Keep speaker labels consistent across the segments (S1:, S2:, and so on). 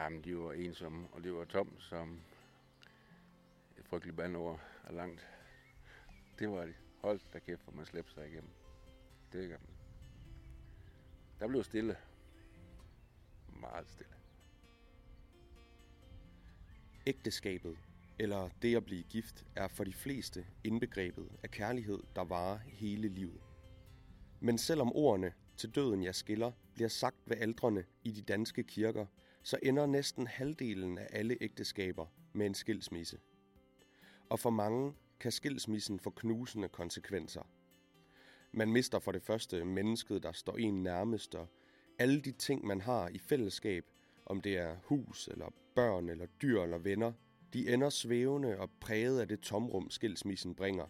S1: Jamen, de var ensomme, og det var tom som et frygteligt bandord er langt. Det var det. Hold da kæft, for man slæbte sig igennem. Det gør man. Der blev stille. Meget stille.
S2: Ægteskabet, eller det at blive gift, er for de fleste indbegrebet af kærlighed, der varer hele livet. Men selvom ordene til døden jeg skiller bliver sagt ved aldrene i de danske kirker, så ender næsten halvdelen af alle ægteskaber med en skilsmisse. Og for mange kan skilsmissen få knusende konsekvenser. Man mister for det første mennesket, der står en nærmest, og alle de ting, man har i fællesskab, om det er hus, eller børn, eller dyr, eller venner, de ender svævende og præget af det tomrum, skilsmissen bringer.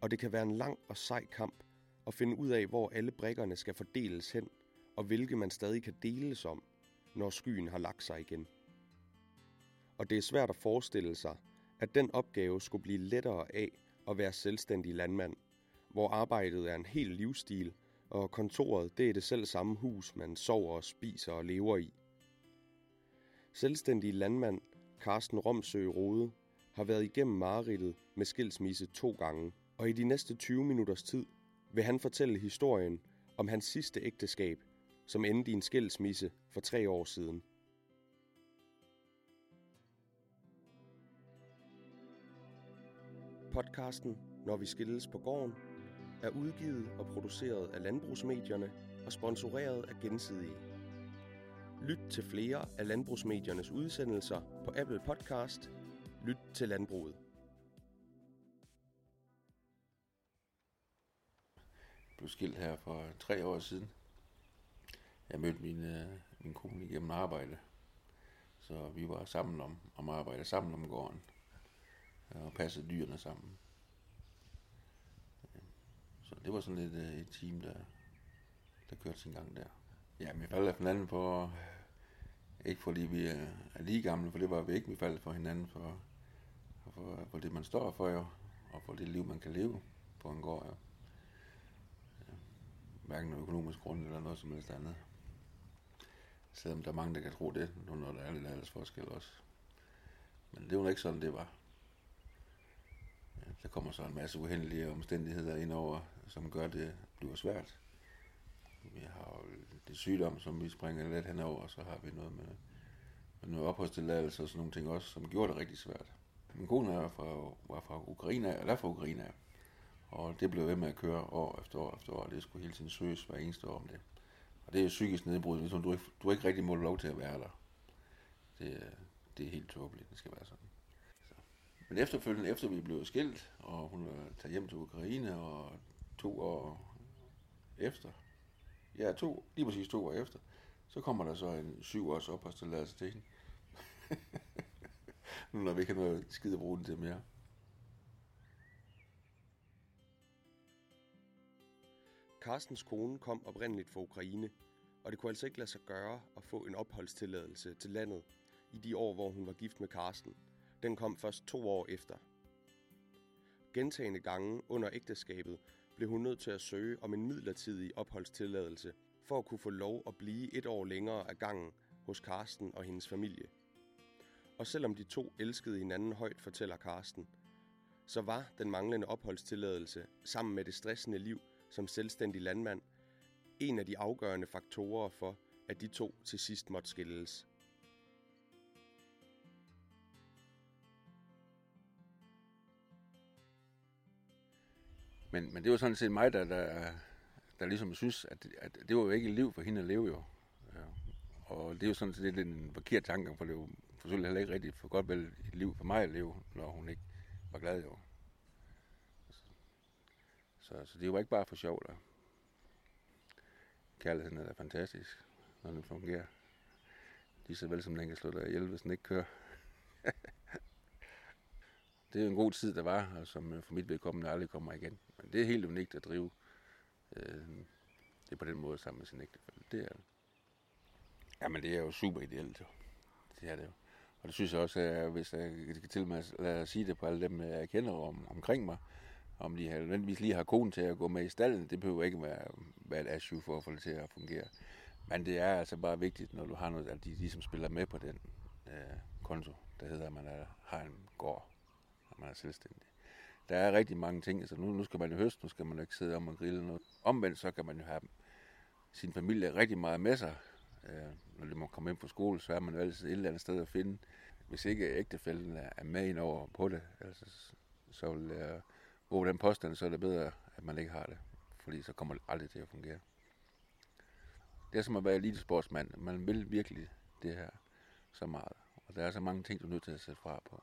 S2: Og det kan være en lang og sej kamp at finde ud af, hvor alle brikkerne skal fordeles hen, og hvilke man stadig kan deles om, når skyen har lagt sig igen. Og det er svært at forestille sig, at den opgave skulle blive lettere af at være selvstændig landmand, hvor arbejdet er en hel livsstil, og kontoret det er det selv samme hus, man sover, og spiser og lever i. Selvstændig landmand Carsten Romsø Rode har været igennem mareridtet med skilsmisse to gange, og i de næste 20 minutters tid vil han fortælle historien om hans sidste ægteskab, som endte i en skilsmisse for tre år siden. Podcasten Når vi skilles på gården er udgivet og produceret af landbrugsmedierne og sponsoreret af Gensidige. Lyt til flere af landbrugsmediernes udsendelser på Apple Podcast. Lyt til landbruget.
S1: Jeg blev skilt her for tre år siden. Jeg mødte min, øh, min kone igennem arbejde. Så vi var sammen om, om arbejde, sammen om gården. Og passede dyrene sammen. Så det var sådan lidt øh, et team, der, der kørte sin gang der. Ja, vi faldt for hinanden på, ikke fordi vi er, lige gamle, for det var vi ikke, vi faldt for hinanden for, for, for det, man står for jo, og for det liv, man kan leve på en gård jo. Hverken økonomisk grund eller noget som helst andet. Selvom der er mange, der kan tro det, når der er lidt alders forskel også. Men det var ikke sådan, det var. Ja, der kommer så en masse uheldige omstændigheder ind over, som gør det bliver svært. Vi har jo det sygdom, som vi springer lidt henover, og så har vi noget med, med noget opholdstilladelse og sådan nogle ting også, som gjorde det rigtig svært. Min kone er fra, var fra Ukraine, eller fra Ukraine, og det blev ved med at køre år efter år efter år, og det skulle hele tiden søges hver eneste år om det. Og det er jo psykisk nedbrud, hvis du ikke, du ikke rigtig må lov til at være der. Det, det er helt tåbeligt, det skal være sådan. Så. Men efterfølgende, efter vi blev skilt, og hun var taget hjem til Ukraine, og to år efter, ja, to, lige præcis to år efter, så kommer der så en syv års opholdstilladelse til hende. nu når vi ikke har noget skide at bruge den til mere.
S2: Carstens kone kom oprindeligt fra Ukraine, og det kunne altså ikke lade sig gøre at få en opholdstilladelse til landet i de år, hvor hun var gift med Carsten. Den kom først to år efter. Gentagende gange under ægteskabet blev hun nødt til at søge om en midlertidig opholdstilladelse for at kunne få lov at blive et år længere af gangen hos Karsten og hendes familie. Og selvom de to elskede hinanden højt, fortæller Karsten, så var den manglende opholdstilladelse sammen med det stressende liv som selvstændig landmand en af de afgørende faktorer for, at de to til sidst måtte skilles.
S1: Men, men det var sådan set mig, der, der, der ligesom synes, at, at det var jo ikke et liv for hende at leve jo. Ja. Og det er jo sådan set en forkert tanke, for det var selvfølgelig heller ikke rigtigt for godt vel et liv for mig at leve, når hun ikke var glad jo. Så, så, det var ikke bare for sjov der. Kærligheden er da fantastisk, når den fungerer. Lige så vel som den kan slå dig ihjel, hvis den ikke kører. det er en god tid, der var, og som øh, for mit vedkommende aldrig kommer igen. Men det er helt unikt at drive øh, det på den måde sammen med sin ægtefælde. Det er det. Jamen, det er jo super ideelt, jo. Det er det jo. Og det synes jeg også, at hvis jeg kan til med at sige det på alle dem, jeg kender om, omkring mig, om de nødvendigvis lige har konen til at gå med i stallen, det behøver ikke være, være et issue for at få det til at fungere. Men det er altså bare vigtigt, når du har noget, at de ligesom spiller med på den øh, konto, der hedder, at man er, har en gård, og man er selvstændig. Der er rigtig mange ting, altså nu, nu skal man jo høste, nu skal man jo ikke sidde om og grille noget. Omvendt så kan man jo have sin familie rigtig meget med sig. Øh, når de må komme ind på skole, så er man jo altid et eller andet sted at finde. Hvis ikke ægtefælden er med ind over på det, altså, så vil jeg bruge den påstand, så er det bedre, at man ikke har det. Fordi så kommer det aldrig til at fungere. Det er som at være elitesportsmand. Man vil virkelig det her så meget. Og der er så mange ting, du er nødt til at sætte fra på.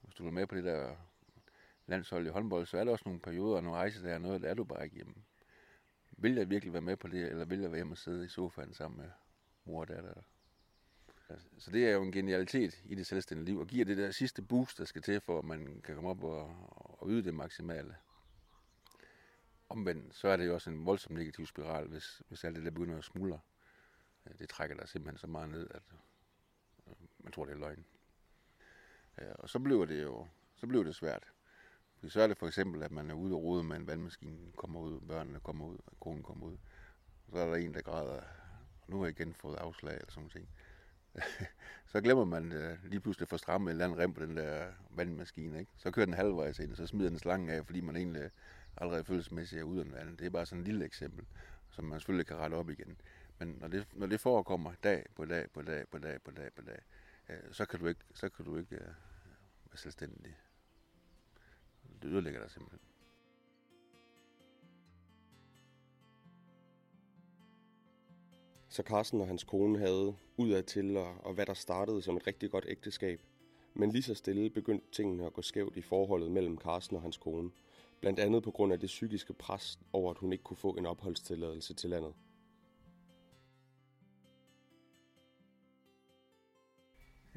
S1: Hvis du er med på det der landshold i håndbold, så er der også nogle perioder, nogle rejser, der er noget, der er du bare ikke hjemme. Vil jeg virkelig være med på det, eller vil jeg være hjemme og sidde i sofaen sammen med mor og datter? Altså, så det er jo en genialitet i det selvstændige liv, og giver det der sidste boost, der skal til, for at man kan komme op og, og yde det maksimale. Omvendt, så er det jo også en voldsom negativ spiral, hvis, hvis alt det der begynder at smuldre. Øh, det trækker dig simpelthen så meget ned, at øh, man tror, det er løgn. Øh, og så bliver det jo så bliver det svært. Fordi så er det for eksempel, at man er ude og rode med en vandmaskine, kommer ud, børnene kommer ud, og konen kommer ud. Og så er der en, der græder, og nu har jeg igen fået afslag eller sådan noget. så glemmer man øh, lige pludselig at få strammet en eller anden rem på den der vandmaskine. Ikke? Så kører den halvvejs ind, og så smider den slangen af, fordi man egentlig allerede følelsesmæssigt er uden vand. Det er bare sådan et lille eksempel, som man selvfølgelig kan rette op igen. Men når det, når det forekommer dag på dag på dag på dag på dag på dag, øh, så kan du ikke, så kan du ikke øh, være selvstændig. Det ødelægger dig simpelthen.
S2: Så Carsten og hans kone havde udadtil, og, og hvad der startede som et rigtig godt ægteskab. Men lige så stille begyndte tingene at gå skævt i forholdet mellem Carsten og hans kone. Blandt andet på grund af det psykiske pres over, at hun ikke kunne få en opholdstilladelse til landet.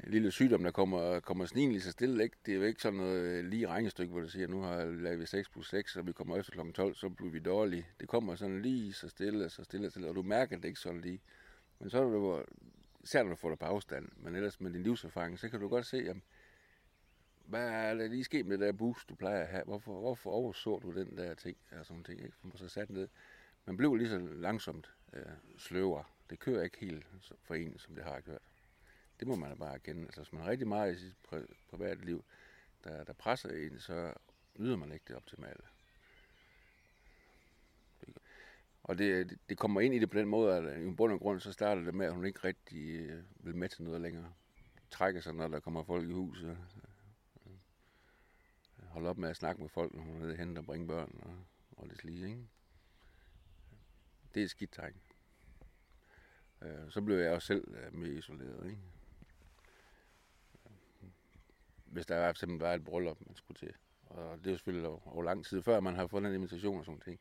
S1: Lille sygdom, der kommer, kommer snigende lige så stille. Ikke? Det er jo ikke sådan noget øh, lige regnestykke, hvor du siger, nu har lavet vi 6 plus 6, og vi kommer efter kl. 12, så bliver vi dårlige. Det kommer sådan lige så stille, så stille, så stille, og du mærker det ikke sådan lige. Men så er det især når du får dig på afstand, men ellers med din livserfaring, så kan du godt se, jamen, hvad er der lige sket med det der boost, du plejer at have? Hvorfor, hvorfor overså du den der ting? Og sådan ting, ikke? Man så sat ned. Man blev lige så langsomt øh, sløvere. Det kører ikke helt for en, som det har gjort. Det må man bare erkende. Altså, hvis man har rigtig meget i sit pri- private liv, der, der presser en, så yder man ikke det optimale. Og det, det kommer ind i det på den måde, at i bund og grund, så starter det med, at hun ikke rigtig øh, vil med til noget længere. Trækker sig, når der kommer folk i huset. Øh, holder op med at snakke med folk, når hun er hente og bringe børn og, og det lige, ikke? Det er et skidt tegn. Øh, så blev jeg også selv mere isoleret, ikke? Hvis der er simpelthen var et bryllup, man skulle til. Og det er jo selvfølgelig over, over lang tid, før man har fået en invitation og sådan ting.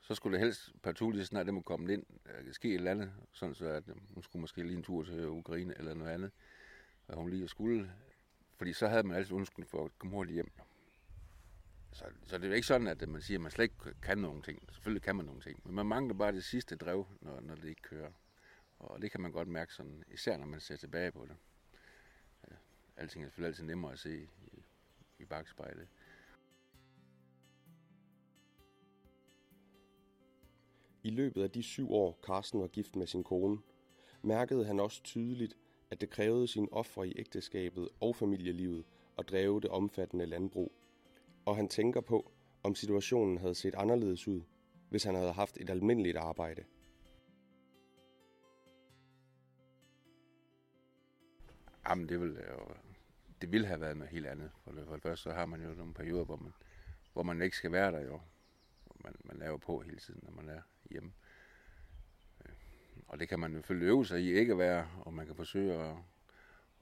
S1: Så skulle det helst partout lige snart det må komme ind, øh, ske et eller andet, sådan så at øh, hun skulle måske lige en tur til Ukraine eller noget andet, og hun lige skulle. Fordi så havde man altid undskyld for at komme hurtigt hjem. Så, så det er jo ikke sådan, at øh, man siger, at man slet ikke kan nogen ting. Selvfølgelig kan man nogle ting, men man mangler bare det sidste drev, når, når det ikke kører. Og det kan man godt mærke sådan, især når man ser tilbage på det alting er selvfølgelig altid nemmere at se i, i bagspejlet.
S2: I løbet af de syv år, Carsten var gift med sin kone, mærkede han også tydeligt, at det krævede sin ofre i ægteskabet og familielivet at drive det omfattende landbrug. Og han tænker på, om situationen havde set anderledes ud, hvis han havde haft et almindeligt arbejde.
S1: Jamen, det vil jo det ville have været noget helt andet. For det, for det første så har man jo nogle perioder, hvor man, hvor man ikke skal være der jo. Man, man er jo på hele tiden, når man er hjemme. Øh, og det kan man jo følge øve sig i ikke at være, og man kan forsøge at,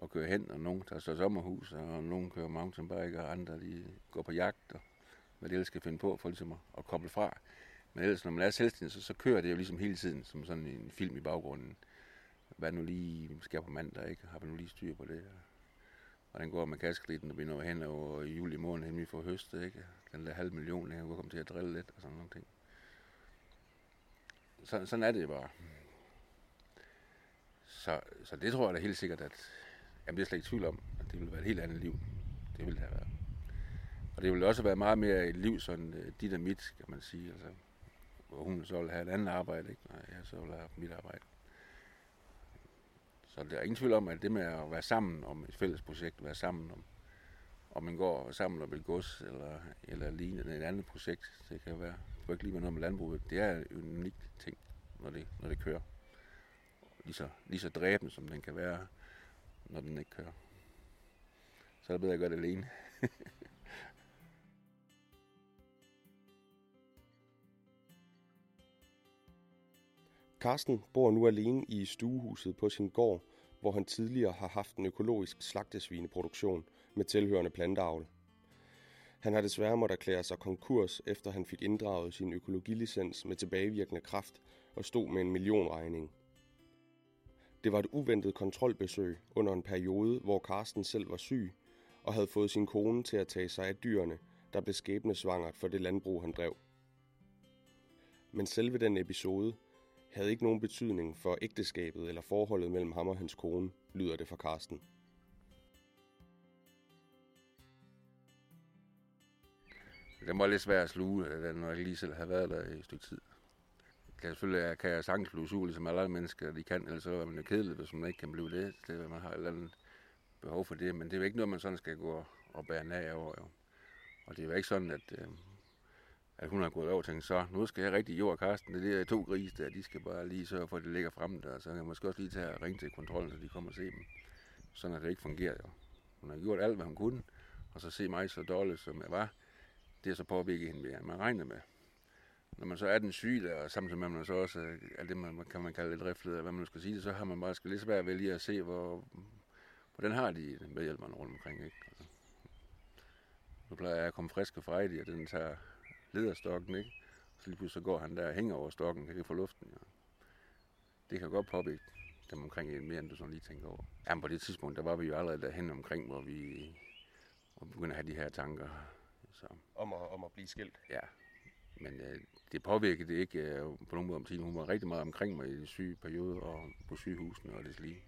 S1: at køre hen, og nogen tager så sommerhus, og nogen kører mountainbike, og andre de går på jagt, og hvad det ellers skal finde på for ligesom at, at koble fra. Men ellers, når man er selvstændig, så, så kører det jo ligesom hele tiden, som sådan en film i baggrunden. Hvad nu lige skal på mandag, ikke? Har vi nu lige styr på det? Hvordan går med kaskeliten, når vi når hen over i juli måned, hen vi får høstet, ikke? Den der halv million, jeg kunne komme til at drille lidt og sådan nogle ting. Så, sådan er det bare. Så, så det tror jeg da helt sikkert, at jamen, det er slet ikke tvivl om, at det ville være et helt andet liv. Det ville det have været. Og det ville også være meget mere et liv, sådan øh, dit og mit, kan man sige. Altså, hvor hun så ville have et andet arbejde, ikke? og jeg så ville have mit arbejde. Så der er ingen tvivl om, at det med at være sammen om et fælles projekt, være sammen om, om man går sammen om et gods eller, eller lignende et andet projekt, det kan være, det ikke lige med noget med landbruget, det er en unik ting, når det, når det kører. Lige så, lige så dræbende, som den kan være, når den ikke kører. Så er det bedre at gøre det alene.
S2: Karsten bor nu alene i stuehuset på sin gård, hvor han tidligere har haft en økologisk slagtesvineproduktion med tilhørende planteavl. Han har desværre måttet erklære sig konkurs, efter han fik inddraget sin økologilicens med tilbagevirkende kraft og stod med en millionregning. Det var et uventet kontrolbesøg under en periode, hvor Karsten selv var syg og havde fået sin kone til at tage sig af dyrene, der blev skæbnesvangert for det landbrug, han drev. Men selve den episode havde ikke nogen betydning for ægteskabet eller forholdet mellem ham og hans kone, lyder det fra Karsten.
S1: Den var lidt svær at sluge, den, når jeg lige selv havde været der i et stykke tid. Kan selvfølgelig kan jeg sagtens blive sur, ligesom alle mennesker, de kan, ellers så er man jo kedelig, hvis man ikke kan blive det. det man har et eller andet behov for det, men det er jo ikke noget, man sådan skal gå og bære nag over. Jo. Og det er jo ikke sådan, at, øh, at hun har gået over og tænkt, så nu skal jeg rigtig jord Karsten, det er to grise der, de skal bare lige sørge for, at det ligger frem der, så kan jeg måske også lige tage og ringe til kontrollen, så de kommer og se dem. Sådan at det ikke fungerer jo. Hun har gjort alt, hvad hun kunne, og så se mig så dårligt, som jeg var, det er så påvirket hende mere, man regner med. Når man så er den syge der, og samtidig med, at man så også er det, man kan man kalde lidt riflet, hvad man nu skal sige det, så har man bare skal lidt svært ved lige at se, hvor, hvordan har de medhjælperne rundt omkring. Ikke? Altså, nu plejer jeg at komme frisk og frejdig, og den tager lederstokken, ikke? Så lige pludselig så går han der og hænger over stokken, kan ikke få luften. Ja. Det kan godt påvirke dem omkring en mere, end du sådan lige tænker over. Jamen på det tidspunkt, der var vi jo allerede derhen omkring, hvor vi, hvor vi begyndte at have de her tanker.
S2: Så. Om, at, om at blive skilt?
S1: Ja, men øh, det påvirkede det ikke øh, på nogen måde om tiden. Hun var rigtig meget omkring mig i den syge periode og på sygehusene og det lige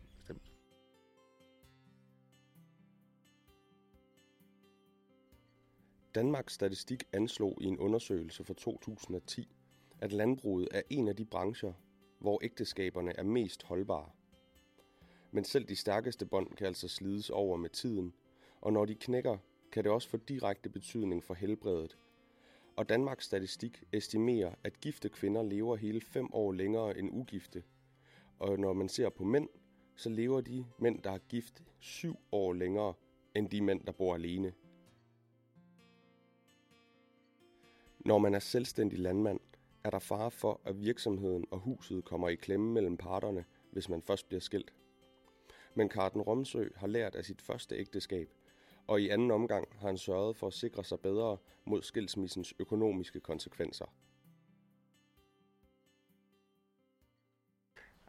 S2: Danmarks Statistik anslog i en undersøgelse fra 2010, at landbruget er en af de brancher, hvor ægteskaberne er mest holdbare. Men selv de stærkeste bånd kan altså slides over med tiden, og når de knækker, kan det også få direkte betydning for helbredet. Og Danmarks Statistik estimerer, at gifte kvinder lever hele 5 år længere end ugifte. Og når man ser på mænd, så lever de mænd, der er gift, 7 år længere end de mænd, der bor alene. Når man er selvstændig landmand, er der fare for, at virksomheden og huset kommer i klemme mellem parterne, hvis man først bliver skilt. Men Karten Romsø har lært af sit første ægteskab, og i anden omgang har han sørget for at sikre sig bedre mod skilsmissens økonomiske konsekvenser.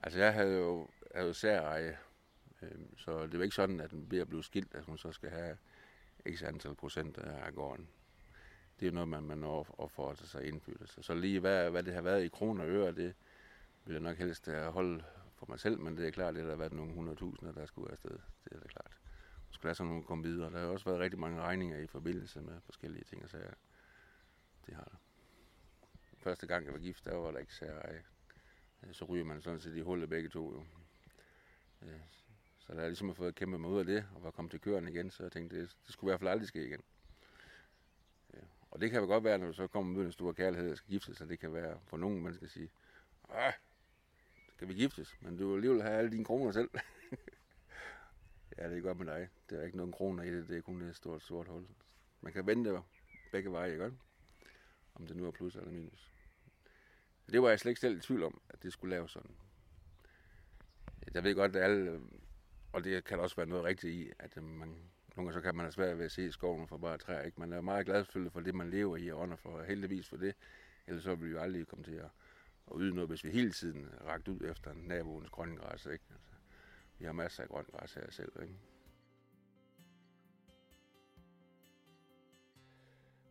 S1: Altså jeg havde jo, havde jo særeje, øhm, så det var ikke sådan, at den ved at blive skilt, at hun så skal have x antal procent af gården det er noget, man, man når at få sig indflydelse. Så lige hvad, hvad det har været i kroner og øre, det vil jeg nok helst øh, holde for mig selv, men det er klart, at det har været nogle 100.000, der skulle afsted. Det er da klart. Nu skal der så nogen komme videre. Der har også været rigtig mange regninger i forbindelse med forskellige ting og sager. Det har der. Første gang, jeg var gift, der var der ikke særlig. Øh, så ryger man sådan set i hullet begge to jo. Øh, så der er ligesom har fået kæmpe mig ud af det, og var kommet til køren igen, så jeg tænkte, det, det skulle i hvert fald aldrig ske igen. Og det kan jo godt være, når du så kommer med en stor kærlighed og skal gifte sig, det kan være for nogen, man skal sige, ah, skal vi giftes, men du vil alligevel have alle dine kroner selv. ja, det er godt med dig. Der er ikke nogen kroner i det, det er kun et stort sort hul. Man kan vente begge veje, ikke? Om det nu er plus eller minus. Det var jeg slet ikke selv i tvivl om, at det skulle laves sådan. Jeg ved godt, at alle, og det kan også være noget rigtigt i, at man nogle gange så kan man have svært ved at se skoven for bare træer. Ikke? Man er meget glad for det, man lever i, og ånder for heldigvis for det. Ellers så ville vi jo aldrig komme til at, at yde noget, hvis vi hele tiden rakte ud efter naboens grønne græs. Ikke? Altså, vi har masser af grønt græs her selv. Ikke?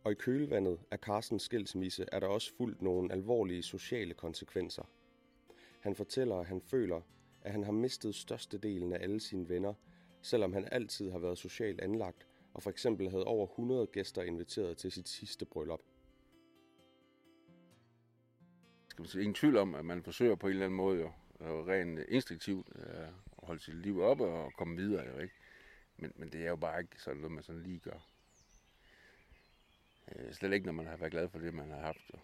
S2: Og i kølvandet af Carstens skilsmisse er der også fuldt nogle alvorlige sociale konsekvenser. Han fortæller, at han føler, at han har mistet størstedelen af alle sine venner – selvom han altid har været socialt anlagt og for eksempel havde over 100 gæster inviteret til sit sidste bryllup.
S1: Skal man sige, ingen tvivl om, at man forsøger på en eller anden måde jo, øh, rent instinktivt øh, at holde sit liv oppe og komme videre, jo ikke? Men, men det er jo bare ikke sådan noget, man sådan lige gør. Øh, slet ikke, når man har været glad for det, man har haft. Jo.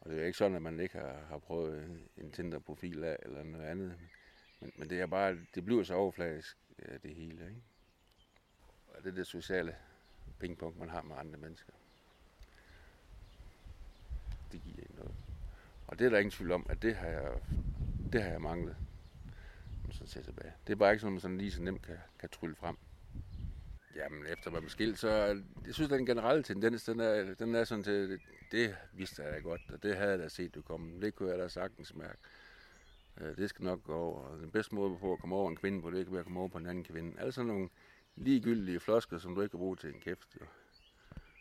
S1: Og det er jo ikke sådan, at man ikke har, har prøvet en Tinder-profil af eller noget andet. Men, men det er bare, det bliver så overfladisk, det hele, ikke? Og det er det sociale pingpong, man har med andre mennesker. Det giver ikke noget. Og det er der ingen tvivl om, at det har jeg, det har jeg manglet. Så ser tilbage. Det er bare ikke sådan, man sådan lige så nemt kan, kan trylle frem. Jamen, efter man skilt, så jeg synes, at den generelle tendens, den er, den er sådan til, det, det vidste jeg da godt, og det havde jeg da set det komme. Det kunne jeg da sagtens mærke. Øh, det skal nok gå over. Og den bedste måde på at komme over en kvinde på, det kan være at komme over på en anden kvinde. Altså sådan nogle ligegyldige flosker, som du ikke kan bruge til en kæft. Jo.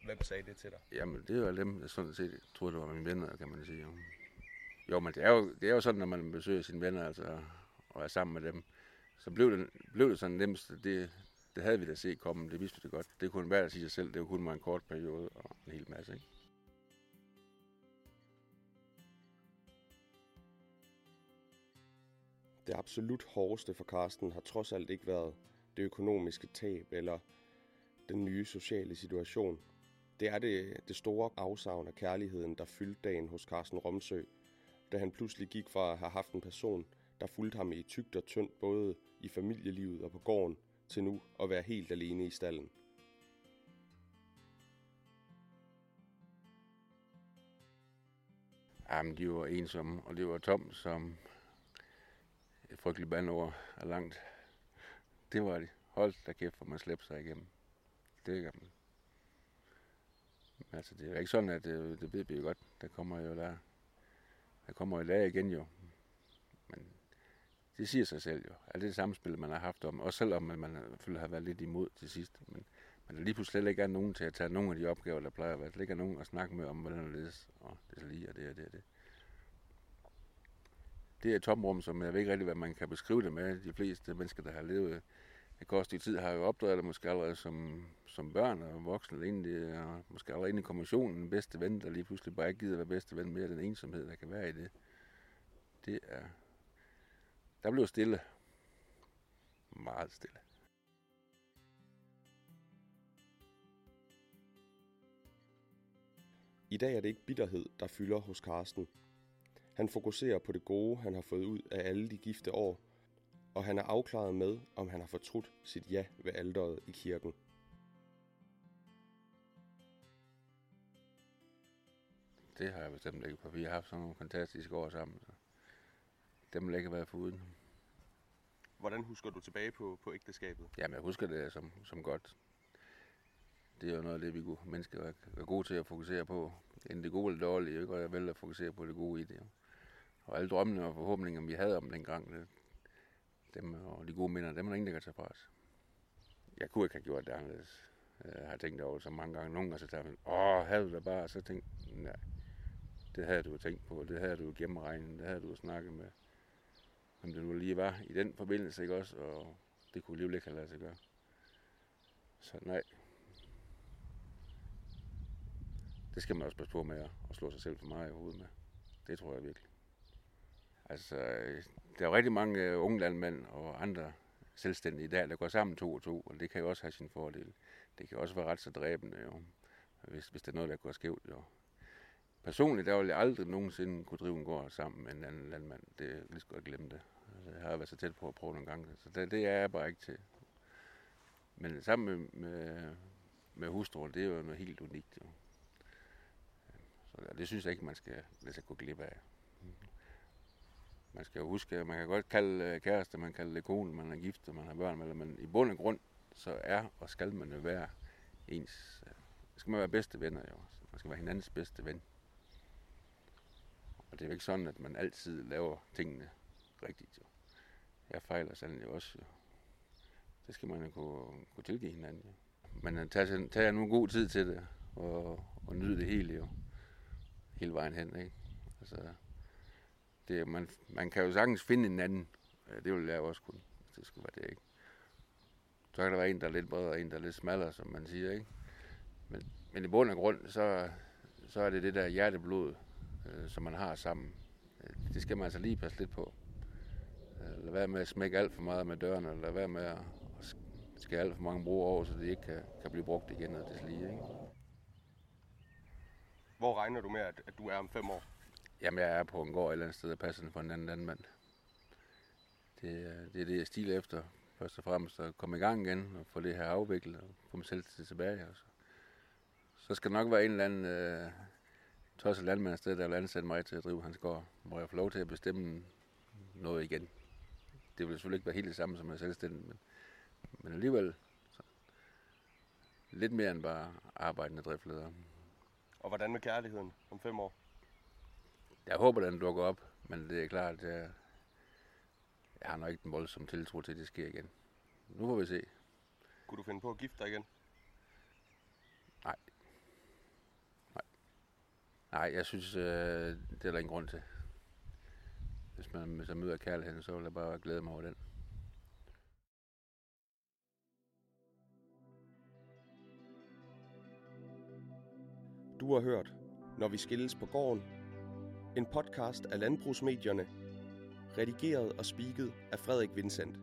S2: Hvem sagde det til dig?
S1: Jamen, det var dem, jeg sådan set troede, det var mine venner, kan man sige. Jo, jo men det er jo, det er jo sådan, når man besøger sine venner, altså, og er sammen med dem, så blev det, blev det sådan nemmest, det, det havde vi da set komme, det vidste vi det godt. Det kunne være at sige sig selv, det kunne være en kort periode og en hel masse, ikke?
S2: Det absolut hårdeste for Karsten har trods alt ikke været det økonomiske tab eller den nye sociale situation. Det er det, det store afsavn af kærligheden, der fyldte dagen hos Carsten Romsø, da han pludselig gik fra at have haft en person, der fulgte ham i tygt og tyndt både i familielivet og på gården, til nu at være helt alene i stallen.
S1: Jamen, de var ensomme, og det var tom som et frygteligt bandord er langt. Det var det. Hold da kæft, for man slæbte sig igennem. Det gør man. Men altså, det er ikke sådan, at det, det ved vi jo godt. Der kommer jo der. Der kommer jo der igen jo. Men det siger sig selv jo. Alt det samspil, man har haft om, også selvom man selvfølgelig har været lidt imod til sidst. Men, men der lige pludselig slet ikke er nogen til at tage nogle af de opgaver, der plejer at være. Der ikke er nogen at snakke med om, hvordan det er, og det er lige, og det er det og det. Det er et tomrum, som jeg ved ikke rigtig, hvad man kan beskrive det med. De fleste mennesker, der har levet et kort stykke tid, har jo opdaget det måske allerede som, som børn og voksne, egentlig, og måske allerede inde i kommissionen, den bedste ven, der lige pludselig bare ikke gider være bedste ven mere, den ensomhed, der kan være i det. Det er... Der blev stille. Meget stille.
S2: I dag er det ikke bitterhed, der fylder hos Karsten. Han fokuserer på det gode, han har fået ud af alle de gifte år, og han er afklaret med, om han har fortrudt sit ja ved alderet i kirken.
S1: Det har jeg bestemt ikke, for vi har haft sådan nogle fantastiske år sammen. Så dem vil ikke være foruden.
S2: Hvordan husker du tilbage på, på ægteskabet?
S1: Jamen, jeg husker det som, som godt. Det er jo noget af det, vi mennesker er, er gode til at fokusere på. Inden det gode eller dårlige, ikke? og jeg vælger at fokusere på det gode i det. Jo. Og alle drømmene og forhåbninger, vi havde om den gang, det, dem og de gode minder, dem er der ingen, der kan tage fra os. Jeg kunne ikke have gjort det anderledes. Jeg har tænkt over det så mange gange. Nogle gange så tager man, åh, havde du da bare, så tænkte nej, det havde du tænkt på, det havde du gennemregnet, det havde du snakket med, om det nu lige var i den forbindelse, ikke også, og det kunne alligevel ikke have ladet sig gøre. Så nej. Det skal man også passe på med at slå sig selv for meget i hovedet med. Det tror jeg virkelig. Altså, øh, der er rigtig mange øh, unge landmænd og andre selvstændige der, der går sammen to og to, og det kan jo også have sin fordel. Det kan også være ret så dræbende, jo, hvis, hvis der er noget, der går skævt. Jo. Personligt, der vil jeg aldrig nogensinde kunne drive en gård sammen med en anden landmand. Det er lige så godt glemme det. Altså, jeg har været så tæt på at prøve nogle gange. Så det, det er jeg bare ikke til. Men sammen med, med, med hustruen, det er jo noget helt unikt. Jo. Så det synes jeg ikke, man skal lade sig gå glip af. Man skal jo huske, at man kan godt kalde øh, kæreste, man kan kalde det kone, man er gift, og man har børn men i bund og grund, så er og skal man jo være ens, øh, skal man være bedste venner jo. Man skal være hinandens bedste ven. Og det er jo ikke sådan, at man altid laver tingene rigtigt jo. Jeg fejler sandelig også jo. Det skal man jo kunne, kunne tilgive hinanden jo. Men øh, tager, tager nu god tid til det, og, og nyde det hele jo. Hele vejen hen, ikke? Altså, det, man, man kan jo sagtens finde en anden. Det vil jeg også kunne, hvis det skulle være det, ikke? Så kan der være en, der er lidt bredere, og en, der er lidt smallere, som man siger, ikke? Men, men i bund og grund, så, så er det det der hjerteblod, øh, som man har sammen. Øh, det skal man altså lige passe lidt på. Øh, lad være med at smække alt for meget med dørene, eller lad være med at skære alt for mange broer over, så det ikke kan, kan blive brugt igen og det lige, ikke?
S2: Hvor regner du med, at, at du er om fem år?
S1: Jamen, jeg er på en gård et eller andet sted, og passer for en anden landmand. Det, det er det, jeg stiler efter. Først og fremmest at komme i gang igen og få det her afviklet og få mig selv til tilbage. Og så. så skal der nok være en eller anden øh, tosset landmand sted, der vil ansætte mig til at drive hans gård, hvor jeg får lov til at bestemme noget igen. Det vil selvfølgelig ikke være helt det samme som at selvstændig, men, men alligevel så, lidt mere end bare arbejdende driftleder.
S2: Og hvordan med kærligheden om fem år?
S1: Jeg håber, den dukker op, men det er klart, at jeg, jeg har nok ikke den voldsomme tiltro til, at det sker igen. Nu får vi se.
S2: Kunne du finde på at gifte dig igen?
S1: Nej. Nej. Nej, jeg synes, øh, det er der ingen grund til. Hvis man hvis jeg møder kærligheden, så vil jeg bare glæde mig over den.
S2: Du har hørt Når vi skilles på gården. En podcast af Landbrugsmedierne. Redigeret og spiket af Frederik Vincent.